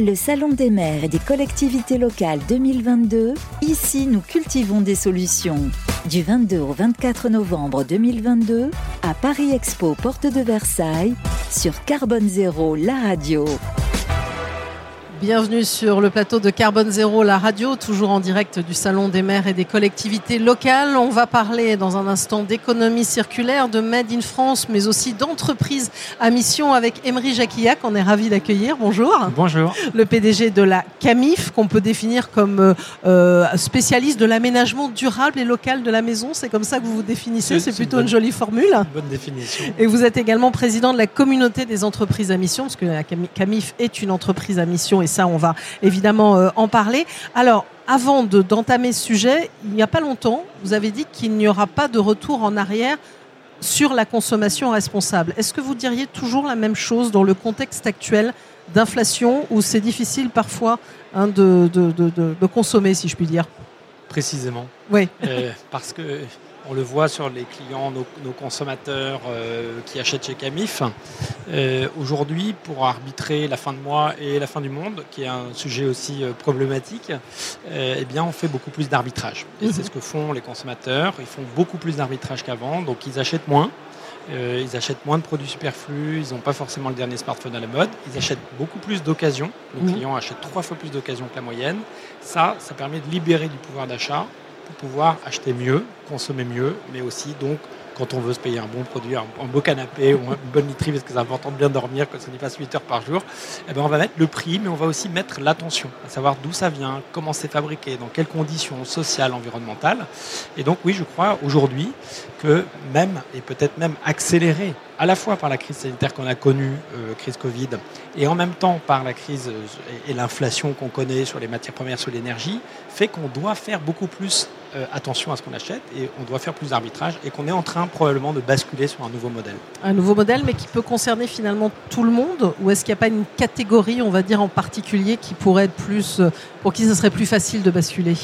Le Salon des maires et des collectivités locales 2022, ici nous cultivons des solutions. Du 22 au 24 novembre 2022, à Paris Expo, porte de Versailles, sur Carbone Zéro, la radio. Bienvenue sur le plateau de Carbone Zéro, la radio, toujours en direct du Salon des maires et des collectivités locales. On va parler dans un instant d'économie circulaire, de Made in France, mais aussi d'entreprise à mission avec Emery Jacquillac. On est ravi d'accueillir. Bonjour. Bonjour. Le PDG de la CAMIF, qu'on peut définir comme euh, euh, spécialiste de l'aménagement durable et local de la maison. C'est comme ça que vous vous définissez. C'est plutôt une, une jolie formule. Une bonne définition. Et vous êtes également président de la communauté des entreprises à mission, parce que la CAMIF est une entreprise à mission ça, on va évidemment euh, en parler. Alors, avant d'entamer ce sujet, il n'y a pas longtemps, vous avez dit qu'il n'y aura pas de retour en arrière sur la consommation responsable. Est-ce que vous diriez toujours la même chose dans le contexte actuel d'inflation où c'est difficile parfois hein, de, de, de, de, consommer, si je puis dire? Précisément. Oui. Euh, parce que on le voit sur les clients, nos, consommateurs euh, qui achètent chez Camif. Euh, aujourd'hui, pour arbitrer la fin de mois et la fin du monde, qui est un sujet aussi euh, problématique, eh bien, on fait beaucoup plus d'arbitrage. Et c'est ce que font les consommateurs. Ils font beaucoup plus d'arbitrage qu'avant, donc ils achètent moins. ils achètent moins de produits superflus, ils n'ont pas forcément le dernier smartphone à la mode, ils achètent beaucoup plus d'occasions. Nos mhm. clients achètent trois fois plus d'occasions que la moyenne. Ça, ça permet de libérer du pouvoir d'achat pour pouvoir acheter mieux, consommer mieux, mais aussi donc quand on veut se payer un bon produit, un, beau canapé ou une bonne literie, parce que c'est important de bien dormir, que ça n'y passe 8 heures par jour, eh ben on va mettre le prix, mais on va aussi mettre l'attention, à savoir d'où ça vient, comment c'est fabriqué, dans quelles conditions sociales, environnementales. Et donc oui, je crois aujourd'hui que même, et peut-être même accéléré, à la fois par la crise sanitaire qu'on a connue, euh, crise Covid, et en même temps par la crise euh, et l'inflation qu'on connaît sur les matières premières, sur l'énergie, fait qu'on doit faire beaucoup plus euh, attention à ce qu'on achète et on doit faire plus d'arbitrage et qu'on est en train probablement de basculer sur un nouveau modèle. Un nouveau modèle, mais qui peut concerner finalement tout le monde Ou est-ce qu'il n'y a pas une catégorie, on va dire en particulier, qui pourrait être plus, pour qui ce serait plus facile de basculer?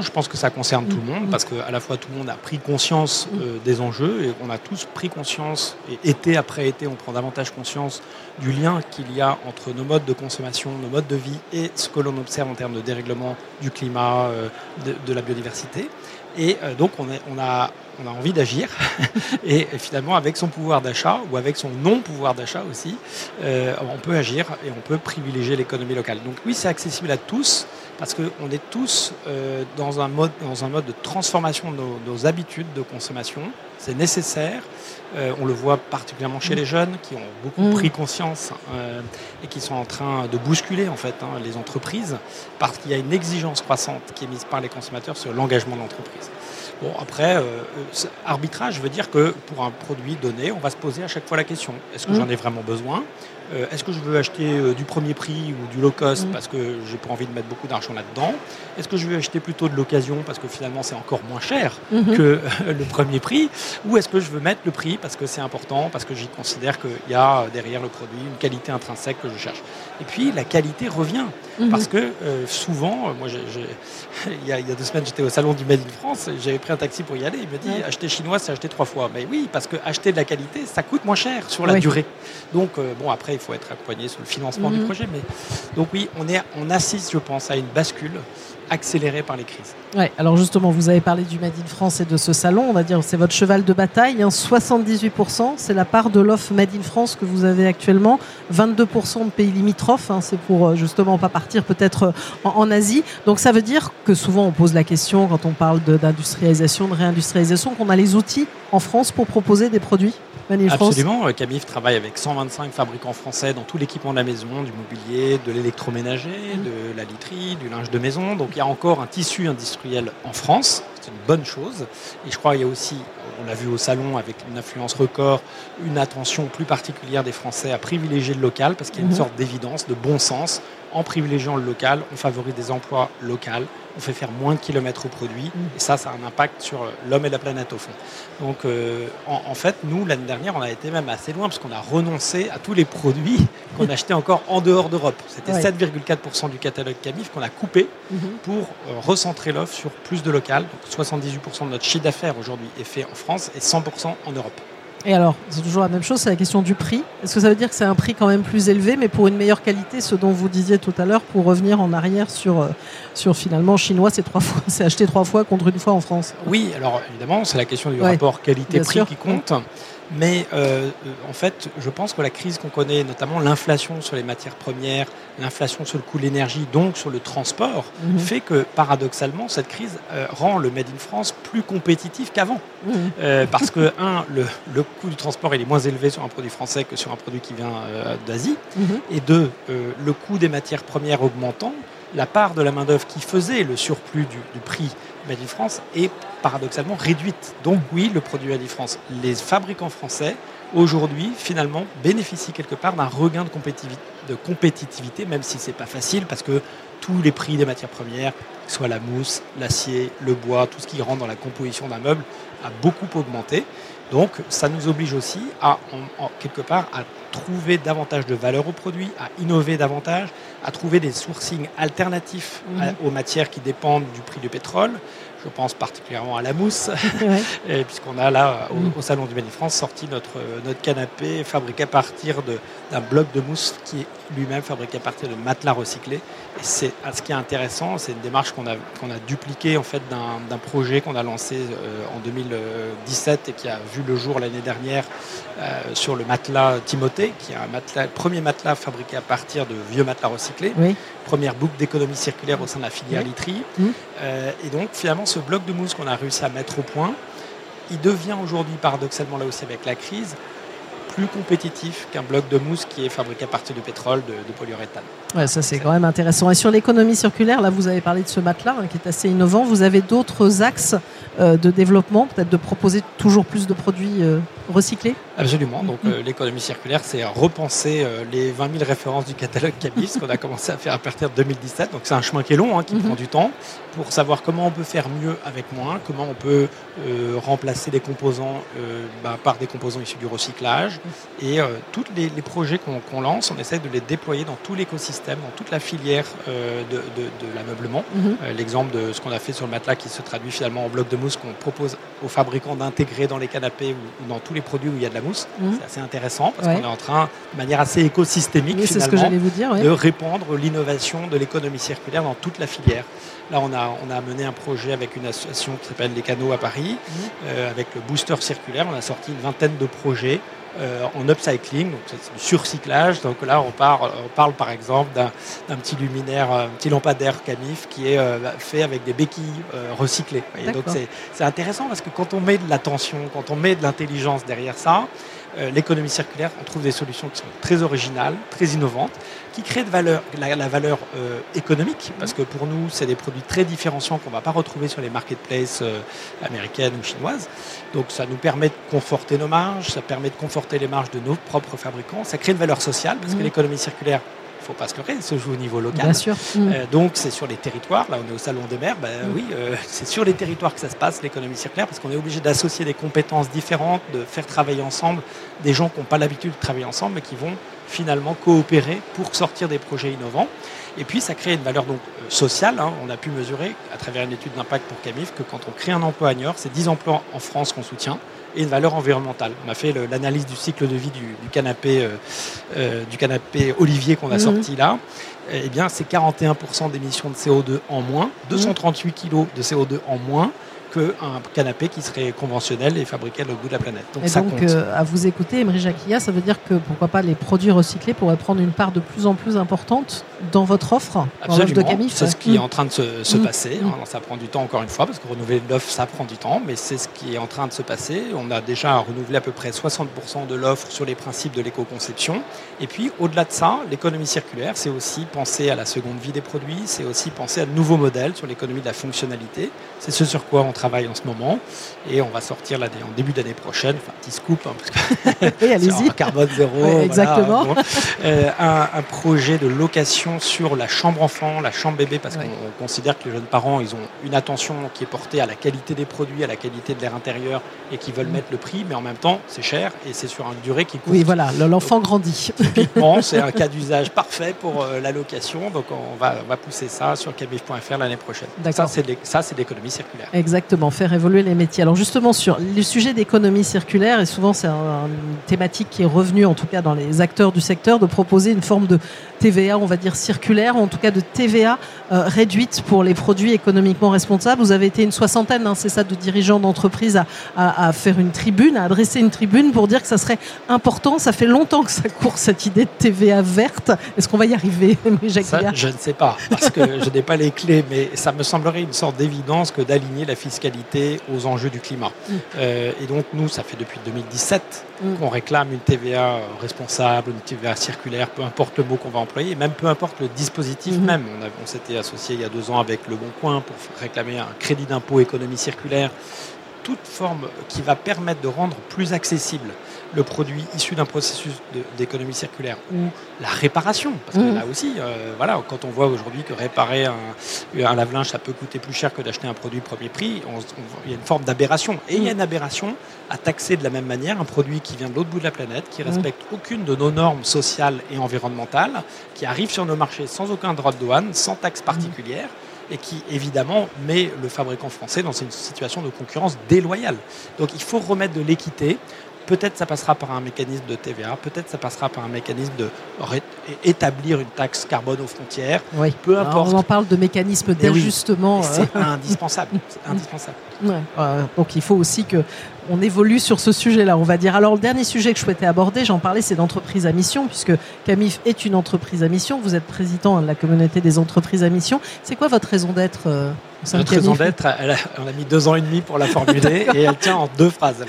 Je pense que ça concerne tout le monde parce qu'à la fois tout le monde a pris conscience euh, des enjeux et on a tous pris conscience, et été après été, on prend davantage conscience du lien qu'il y a entre nos modes de consommation, nos modes de vie et ce que l'on observe en termes de dérèglement du climat, euh, de, la biodiversité. Et euh, donc on, a, envie d'agir et, finalement avec son pouvoir d'achat ou avec son non-pouvoir d'achat aussi, on peut agir et on peut privilégier l'économie locale. Donc oui, c'est accessible à tous parce qu'on est tous euh, dans un mode de transformation de nos, habitudes de consommation. C'est nécessaire. Euh, on le voit particulièrement chez mm. les jeunes qui ont beaucoup mm. pris conscience euh, et qui sont en train de bousculer en fait hein, les entreprises parce qu'il y a une exigence croissante qui est mise par les consommateurs sur l'engagement de l'entreprise. Bon, après, arbitrage veut dire que pour un produit donné, on va se poser à chaque fois la question est-ce que mm. j'en ai vraiment besoin? Euh, est-ce que je veux acheter euh, du premier prix ou du low cost mm. parce que j'ai pas envie de mettre beaucoup d'argent là-dedans? Est-ce que je veux acheter plutôt de l'occasion parce que finalement c'est encore moins cher mm-hmm. que le premier prix? Ou est-ce que je veux mettre le prix parce que c'est important, parce que j'y considère qu'il y a derrière le produit une qualité intrinsèque que je cherche? Et puis la qualité revient mm-hmm. parce que euh, souvent, moi il, y a, deux semaines j'étais au salon du Made in France, j'avais pris un taxi pour y aller, il me dit acheter chinois c'est acheter trois fois. Mais oui, parce que acheter de la qualité ça coûte moins cher sur la durée. Donc bon après il faut être accompagné sur le financement du mhm. projet. Mais... Donc oui, on, est, on assiste, je pense, à une bascule accélérée par les crises. Ouais, alors justement, vous avez parlé du Made in France et de ce salon, on va dire c'est votre cheval de bataille. 78%, hein. c'est la part de l'offre Made in France que vous avez actuellement. 22% de pays limitrophes, hein. c'est pour euh, justement pas partir peut-être euh, en, en, Asie. Donc ça veut dire que souvent on pose la question quand on parle d'industrialisation, de réindustrialisation, qu'on a les outils en France pour proposer des produits Absolument. Camif travaille avec 125 fabricants français dans tout l'équipement de la maison, du mobilier, de l'électroménager, mm. de la literie, du linge de maison. Donc il y a encore un tissu industriel en France. C'est une bonne chose. Et je crois qu'il y a aussi, on l'a vu au salon avec une influence record, une attention plus particulière des Français à privilégier le local parce qu'il y a une mm-hmm. sorte d'évidence, de bon sens en privilégiant le local, on favorise des emplois locaux, on fait faire moins de kilomètres au produit, et ça, ça a un impact sur l'homme et la planète au fond. Donc, euh, en, fait, nous, l'année dernière, on a été même assez loin, parce qu'on a renoncé à tous les produits qu'on achetait encore en dehors d'Europe. C'était 7,4% du catalogue Camif qu'on a coupé mhm. pour euh, recentrer l'offre sur plus de local. Donc, 78% de notre chiffre d'affaires aujourd'hui est fait en France et 100% en Europe. Et alors, c'est toujours la même chose, c'est la question du prix. Est-ce que ça veut dire que c'est un prix quand même plus élevé, mais pour une meilleure qualité, ce dont vous disiez tout à l'heure, pour revenir en arrière sur, euh, sur finalement chinois, c'est trois fois, c'est acheté trois fois contre une fois en France? Oui, alors évidemment, c'est la question du rapport qualité-prix qui compte. Mais euh, en fait, je pense que la crise qu'on connaît, notamment l'inflation sur les matières premières, l'inflation sur le coût de l'énergie, donc sur le transport, mhm. fait que paradoxalement, cette crise euh, rend le Made in France plus compétitif qu'avant. Mhm. Euh, parce que, un, le, coût du transport il est moins élevé sur un produit français que sur un produit qui vient d'Asie. Mhm. Et deux, le coût des matières premières augmentant, la part de la main-d'œuvre qui faisait le surplus du, du prix Made in France est paradoxalement réduite. Donc oui, le produit Made in France, les fabricants français, aujourd'hui, finalement, bénéficient quelque part d'un regain de compétitivité, même si ce n'est pas facile, parce que tous les prix des matières premières, soit la mousse, l'acier, le bois, tout ce qui rentre dans la composition d'un meuble, a beaucoup augmenté. Donc ça nous oblige aussi à, en, quelque part, à trouver davantage de valeur au produit, à innover davantage, à trouver des sourcings alternatifs mhm. aux matières qui dépendent du prix du pétrole. Je pense particulièrement à la mousse, puisqu'on a là, mhm. au, Salon du Made France, sorti notre, notre canapé fabriqué à partir d'un bloc de mousse qui est lui-même fabriqué à partir de matelas recyclés. Et c'est, ce qui est intéressant, c'est une démarche qu'on a, qu'on a dupliquée en fait, d'un, projet qu'on a lancé euh, en 2017 et qui a vu le jour l'année dernière euh, sur le matelas Qui est un matelas, premier matelas fabriqué à partir de vieux matelas recyclés. Première boucle d'économie circulaire au sein de la filière literie. Euh, et donc finalement, ce bloc de mousse qu'on a réussi à mettre au point, il devient aujourd'hui paradoxalement là aussi avec la crise plus compétitif qu'un bloc de mousse qui est fabriqué à partir de pétrole, de, de polyuréthane. Ouais, ça c'est quand même intéressant. Et sur l'économie circulaire, là vous avez parlé de ce matelas hein, qui est assez innovant. Vous avez d'autres axes euh, de développement, peut-être de proposer toujours plus de produits euh, recyclés? Absolument. Donc mm. euh, l'économie circulaire, c'est repenser les 20 000 références du catalogue Cabis, ce qu'on a commencé à faire à partir de 2017. Donc c'est un chemin qui est long, hein, qui mm-hmm. prend du temps, pour savoir comment on peut faire mieux avec moins, comment on peut remplacer les composants bah, par des composants issus du recyclage. Et tous les, projets qu'on lance, on essaie de les déployer dans tout l'écosystème, dans toute la filière de, l'ameublement. Mm-hmm. L'exemple de ce qu'on a fait sur le matelas qui se traduit finalement en bloc de mousse qu'on propose aux fabricants d'intégrer dans les canapés ou, dans tous les produits où il y a de la mousse. Mmh. C'est assez intéressant parce qu'on est en train, de manière assez écosystémique, finalement, vous dire, de répandre l'innovation de l'économie circulaire dans toute la filière. Là, on a, on a mené un projet avec une association qui s'appelle Les Canaux à Paris, mmh. euh, avec le booster circulaire. On a sorti une vingtaine de projets euh, en upcycling, donc c'est du surcyclage. Donc là, on, parle, on parle par exemple d'un petit luminaire, un petit lampadaire Camif qui est euh, fait avec des béquilles euh, recyclées. donc c'est intéressant parce que quand on met de l'attention, quand on met de l'intelligence derrière ça, l'économie circulaire, on trouve des solutions qui sont très originales, très innovantes, qui créent de valeur, la, valeur économique, parce que pour nous, c'est des produits très différenciants qu'on ne va pas retrouver sur les marketplaces américaines ou chinoises. Donc ça nous permet de conforter nos marges, ça permet de conforter les marges de nos propres fabricants, ça crée une valeur sociale, parce que mmh. l'économie circulaire, faut pas se leurrer, se joue au niveau local. Bien sûr. Euh, donc c'est sur les territoires, là on est au Salon des maires, ben, mmh. oui, euh, c'est sur les territoires que ça se passe, l'économie circulaire, parce qu'on est obligé d'associer des compétences différentes, de faire travailler ensemble des gens qui n'ont pas l'habitude de travailler ensemble, mais qui vont finalement coopérer pour sortir des projets innovants. Et puis ça crée une valeur donc euh, sociale. Hein. On a pu mesurer à travers une étude d'impact pour Camif que quand on crée un emploi à Niort, c'est 10 emplois en France qu'on soutient et une valeur environnementale. On a fait l'analyse du cycle de vie du, canapé, euh, euh, du canapé Olivier qu'on a mhm. sorti là. Eh bien, c'est 41% d'émissions de CO2 en moins, 238 kg de CO2 en moins qu'un canapé qui serait conventionnel et fabriqué à l'autre bout de la planète. Donc, et donc euh, à vous écouter, Emery Jacquilla, ça veut dire que pourquoi pas les produits recyclés pourraient prendre une part de plus en plus importante dans votre offre, dans l'offre de Camif C'est ce qui est en train de se, mm. passer. Mm. ça prend du temps encore une fois, parce que renouveler l'offre, ça prend du temps, mais c'est ce qui est en train de se passer. On a déjà renouvelé à peu près 60% de l'offre sur les principes de l'éco-conception. Et puis, au-delà de ça, l'économie circulaire, c'est aussi penser à la seconde vie des produits, c'est aussi penser à de nouveaux modèles sur l'économie de la fonctionnalité. C'est ce sur quoi on travaille en ce moment. Et on va sortir là, en début d'année prochaine, enfin, petit scoop, hein, parce que oui, allez-y. carbone zéro. exactement. Euh, un, projet de location sur la chambre enfant, la chambre bébé, parce qu'on considère que les jeunes parents, ils ont une attention qui est portée à la qualité des produits, à la qualité de l'air intérieur, et qui veulent mm. mettre le prix, mais en même temps, c'est cher et c'est sur une durée qui coûte. Oui, voilà, l'enfant grandit. Typiquement, c'est un cas d'usage parfait pour euh, la location, donc on va, va pousser ça sur cabif.fr l'année prochaine. Ça, c'est l'économie circulaire. Exactement. Exactement, faire évoluer les métiers. Alors justement, sur le sujet d'économie circulaire, et souvent c'est une thématique qui est revenue, en tout cas dans les acteurs du secteur, de proposer une forme de TVA, on va dire circulaire, ou en tout cas de TVA euh, réduite pour les produits économiquement responsables. Vous avez été une soixantaine, hein, c'est ça, de dirigeants d'entreprises à, faire une tribune, à adresser une tribune pour dire que ça serait important. Ça fait longtemps que ça court cette idée de TVA verte. Est-ce qu'on va y arriver, ça, Je ne sais pas, parce que je n'ai pas les clés, mais ça me semblerait une sorte d'évidence que d'aligner la fiscalité aux enjeux du climat. Mm. Euh, et donc nous, ça fait depuis 2017 mm. qu'on réclame une TVA responsable, une TVA circulaire, peu importe le mot qu'on va employer, même peu importe le dispositif mm-hmm. même. On, on s'était associé il y a deux ans avec Le Bon Coin pour réclamer un crédit d'impôt économie circulaire toute forme qui va permettre de rendre plus accessible le produit issu d'un processus d'économie circulaire ou la réparation. Parce que mmh. là aussi, euh, voilà, quand on voit aujourd'hui que réparer un, lave-linge, ça peut coûter plus cher que d'acheter un produit premier prix, il y a une forme d'aberration. Et il y a une aberration à taxer de la même manière un produit qui vient de l'autre bout de la planète, qui mmh. respecte aucune de nos normes sociales et environnementales, qui arrive sur nos marchés sans aucun droit de douane, sans taxe particulière et qui évidemment met le fabricant français dans une situation de concurrence déloyale. Donc il faut remettre de l'équité. Peut-être ça passera par un mécanisme de TVA, peut-être ça passera par un mécanisme de établir une taxe carbone aux frontières. Oui. Peu importe. on en parle de mécanisme d'ajustement. c'est euh. indispensable. indispensable. donc il faut aussi que on évolue sur ce sujet-là, on va dire. Alors, le dernier sujet que je souhaitais aborder, j'en parlais, c'est l'entreprise à mission, puisque Camif est une entreprise à mission. Vous êtes président de la communauté des entreprises à mission. C'est quoi votre raison d'être euh, Notre raison d'être, on a mis deux ans et demi pour la formuler et elle tient en deux phrases.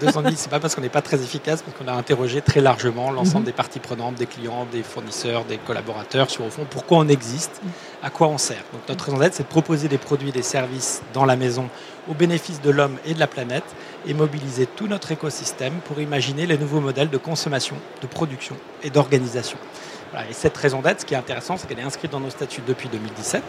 deux ans et demi, c'est pas parce qu'on n'est pas très efficace, parce qu'on a interrogé très largement l'ensemble mhm. des parties prenantes, des clients, des fournisseurs, des collaborateurs sur au fond pourquoi on existe, à quoi on sert. Donc notre raison d'être, c'est de proposer des produits et des services dans la maison au bénéfice de l'homme et de la planète et mobiliser tout notre écosystème pour imaginer les nouveaux modèles de consommation, de production et d'organisation. Et cette raison d'être, ce qui est intéressant, c'est qu'elle est inscrite dans nos statuts depuis 2017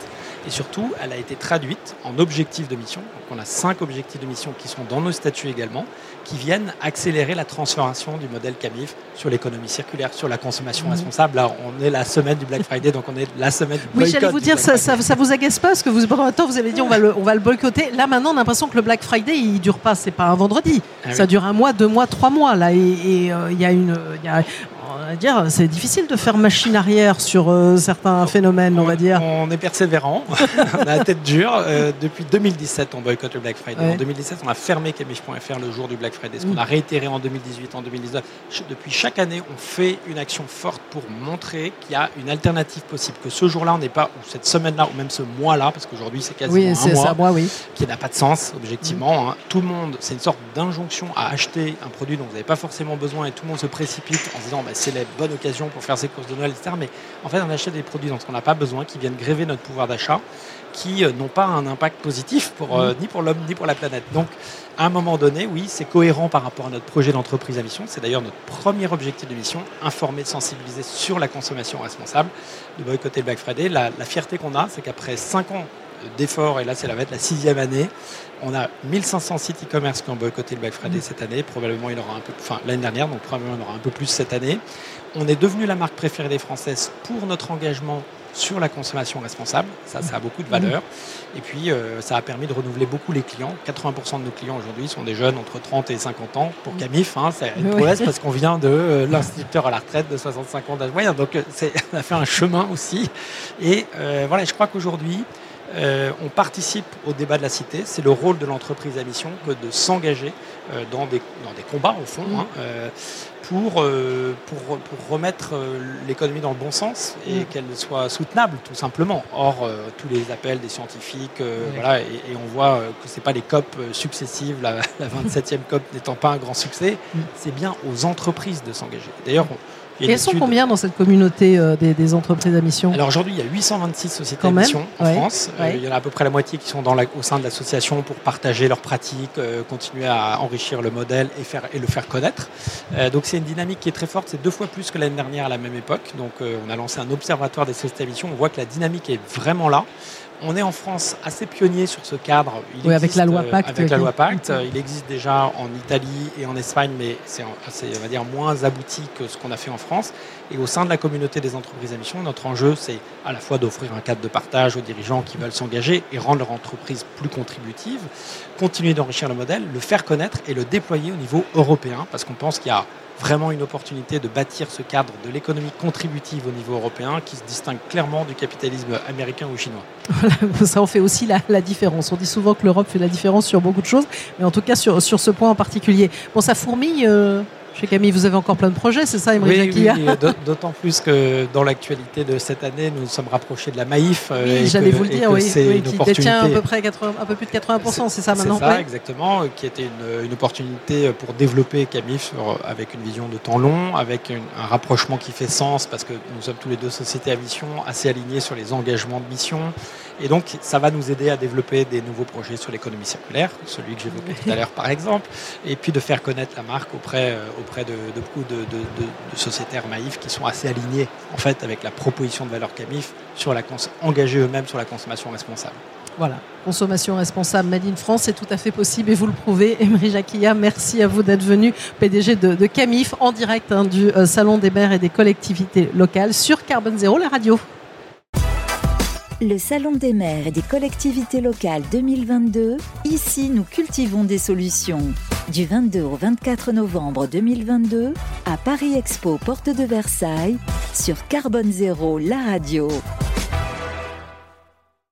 et surtout, elle a été traduite en objectifs de mission. Donc on a cinq objectifs de mission qui sont dans nos statuts également, qui viennent accélérer la transformation du modèle CAMIF sur l'économie circulaire, sur la consommation mmh. responsable. Là, on est la semaine du Black Friday, donc on est la semaine du Oui, j'allais vous dire, ça, ça, vous agace pas Parce que vous, pendant un temps, vous avez dit on va le, on va le boycotter. Là, maintenant, on a l'impression que le Black Friday, il dure pas, c'est pas un vendredi. Ah ça dure un mois, deux mois, trois mois. Là, et euh, il y a une. Y a, on va dire, c'est difficile de faire machine arrière sur euh, certains phénomènes, on, va dire. On est persévérant, on a la tête dure. Euh, depuis 2017, on boycotte le Black Friday. En 2017, on a fermé camif.fr le jour du Black Friday, ce qu'on mm. a réitéré en 2018, en 2019. Depuis chaque année, on fait une action forte pour montrer qu'il y a une alternative possible, que ce jour-là, on n'est pas, ou cette semaine-là, ou même ce mois-là, parce qu'aujourd'hui, c'est quasiment un mois, oui. qui n'a pas de sens, objectivement. Hein. Tout le monde, c'est une sorte d'injonction à acheter un produit dont vous n'avez pas forcément besoin et tout le monde se précipite en se disant bah, c'est la bonne occasion pour faire ses courses de Noël, etc. Mais en fait, on achète des produits dont on n'a pas besoin, qui viennent gréver notre pouvoir d'achat, qui euh, n'ont pas un impact positif pour, euh, mm. ni pour l'homme ni pour la planète. Donc, à un moment donné, oui, c'est cohérent par rapport à notre projet d'entreprise à mission. C'est d'ailleurs notre premier objectif de mission, informer, sensibiliser sur la consommation responsable, de boycotter le Black Friday. La, la fierté qu'on a, c'est qu'après 5 ans d'efforts, et là, c'est la, la sixième année, on a 1500 sites e-commerce qui ont boycotté le Black Friday mm. cette année. Probablement, il aura un peu, enfin l'année dernière, donc probablement il aura un peu plus cette année. On est devenu la marque préférée des Françaises pour notre engagement sur la consommation responsable. Ça, ça a beaucoup de valeur. Et puis, euh, ça a permis de renouveler beaucoup les clients. 80% de nos clients aujourd'hui sont des jeunes entre 30 et 50 ans. Pour Camif, hein, c'est une prouesse parce qu'on vient de euh, l'instituteur à la retraite de 65 ans d'âge moyen. Donc, euh, on a fait un chemin aussi. Et voilà, je crois qu'aujourd'hui, euh, on participe au débat de la cité. C'est le rôle de l'entreprise à mission que de s'engager euh, dans, des, dans des combats, au fond, hein, euh, pour, pour, pour, remettre l'économie dans le bon sens et qu'elle soit soutenable, tout simplement. Or, tous les appels des scientifiques, voilà, et, on voit que ce n'est pas les COP successives, la, la 27e COP n'étant pas un grand succès, c'est bien aux entreprises de s'engager. D'ailleurs, et elles sont combien dans cette communauté euh, des, entreprises à mission? Alors aujourd'hui, il y a 826 sociétés à mission en France. Euh, il y en a à peu près la moitié qui sont dans la, au sein de l'association pour partager leurs pratiques, euh, continuer à enrichir le modèle et, faire, et le faire connaître. donc c'est une dynamique qui est très forte. C'est deux fois plus que l'année dernière à la même époque. Donc on a lancé un observatoire des sociétés à mission. On voit que la dynamique est vraiment là. On est en France assez pionnier sur ce cadre. Il oui, avec la loi Pacte. Avec la loi Pacte. Il existe déjà en Italie et en Espagne, mais c'est on va dire, moins abouti que ce qu'on a fait en France. Et au sein de la communauté des entreprises à mission, notre enjeu, c'est à la fois d'offrir un cadre de partage aux dirigeants qui veulent s'engager et rendre leur entreprise plus contributive, continuer d'enrichir le modèle, le faire connaître et le déployer au niveau européen, parce qu'on pense qu'il y a vraiment une opportunité de bâtir ce cadre de l'économie contributive au niveau européen qui se distingue clairement du capitalisme américain ou chinois. ça en fait aussi la, différence. On dit souvent que l'Europe fait la différence sur beaucoup de choses, mais en tout cas sur, ce point en particulier. Bon, ça fourmille. Euh, chez Camille, vous avez encore plein de projets, c'est ça, Emery Oui, oui d'autant plus que dans l'actualité de cette année, nous nous sommes rapprochés de la Maïf. Euh, oui, j'allais vous le dire, oui, qui détient à peu près 80, un peu plus de 80%, c'est ça maintenant C'est ça, exactement, qui était une, une, opportunité pour développer Camif avec une vision de temps long, avec un rapprochement qui fait sens, parce que nous sommes tous les deux sociétés à mission, assez alignées sur les engagements de mission. Et donc, ça va nous aider à développer des nouveaux projets sur l'économie circulaire, celui que j'évoquais tout à l'heure par exemple, et puis de faire connaître la marque auprès, euh, de, beaucoup de, sociétaires Maïf qui sont assez alignés en fait avec la proposition de valeur Camif, sur la engagés eux-mêmes sur la consommation responsable. Voilà, consommation responsable Made in France, c'est tout à fait possible et vous le prouvez. Emery Jacquilla, merci à vous d'être venu, PDG de, Camif, en direct hein, du euh, Salon des maires et des collectivités locales sur Carbone Zéro, la radio. Le Salon des maires et des collectivités locales 2022, ici nous cultivons des solutions. Du 22 au 24 novembre 2022, à Paris Expo, porte de Versailles, sur Carbone Zéro, la radio.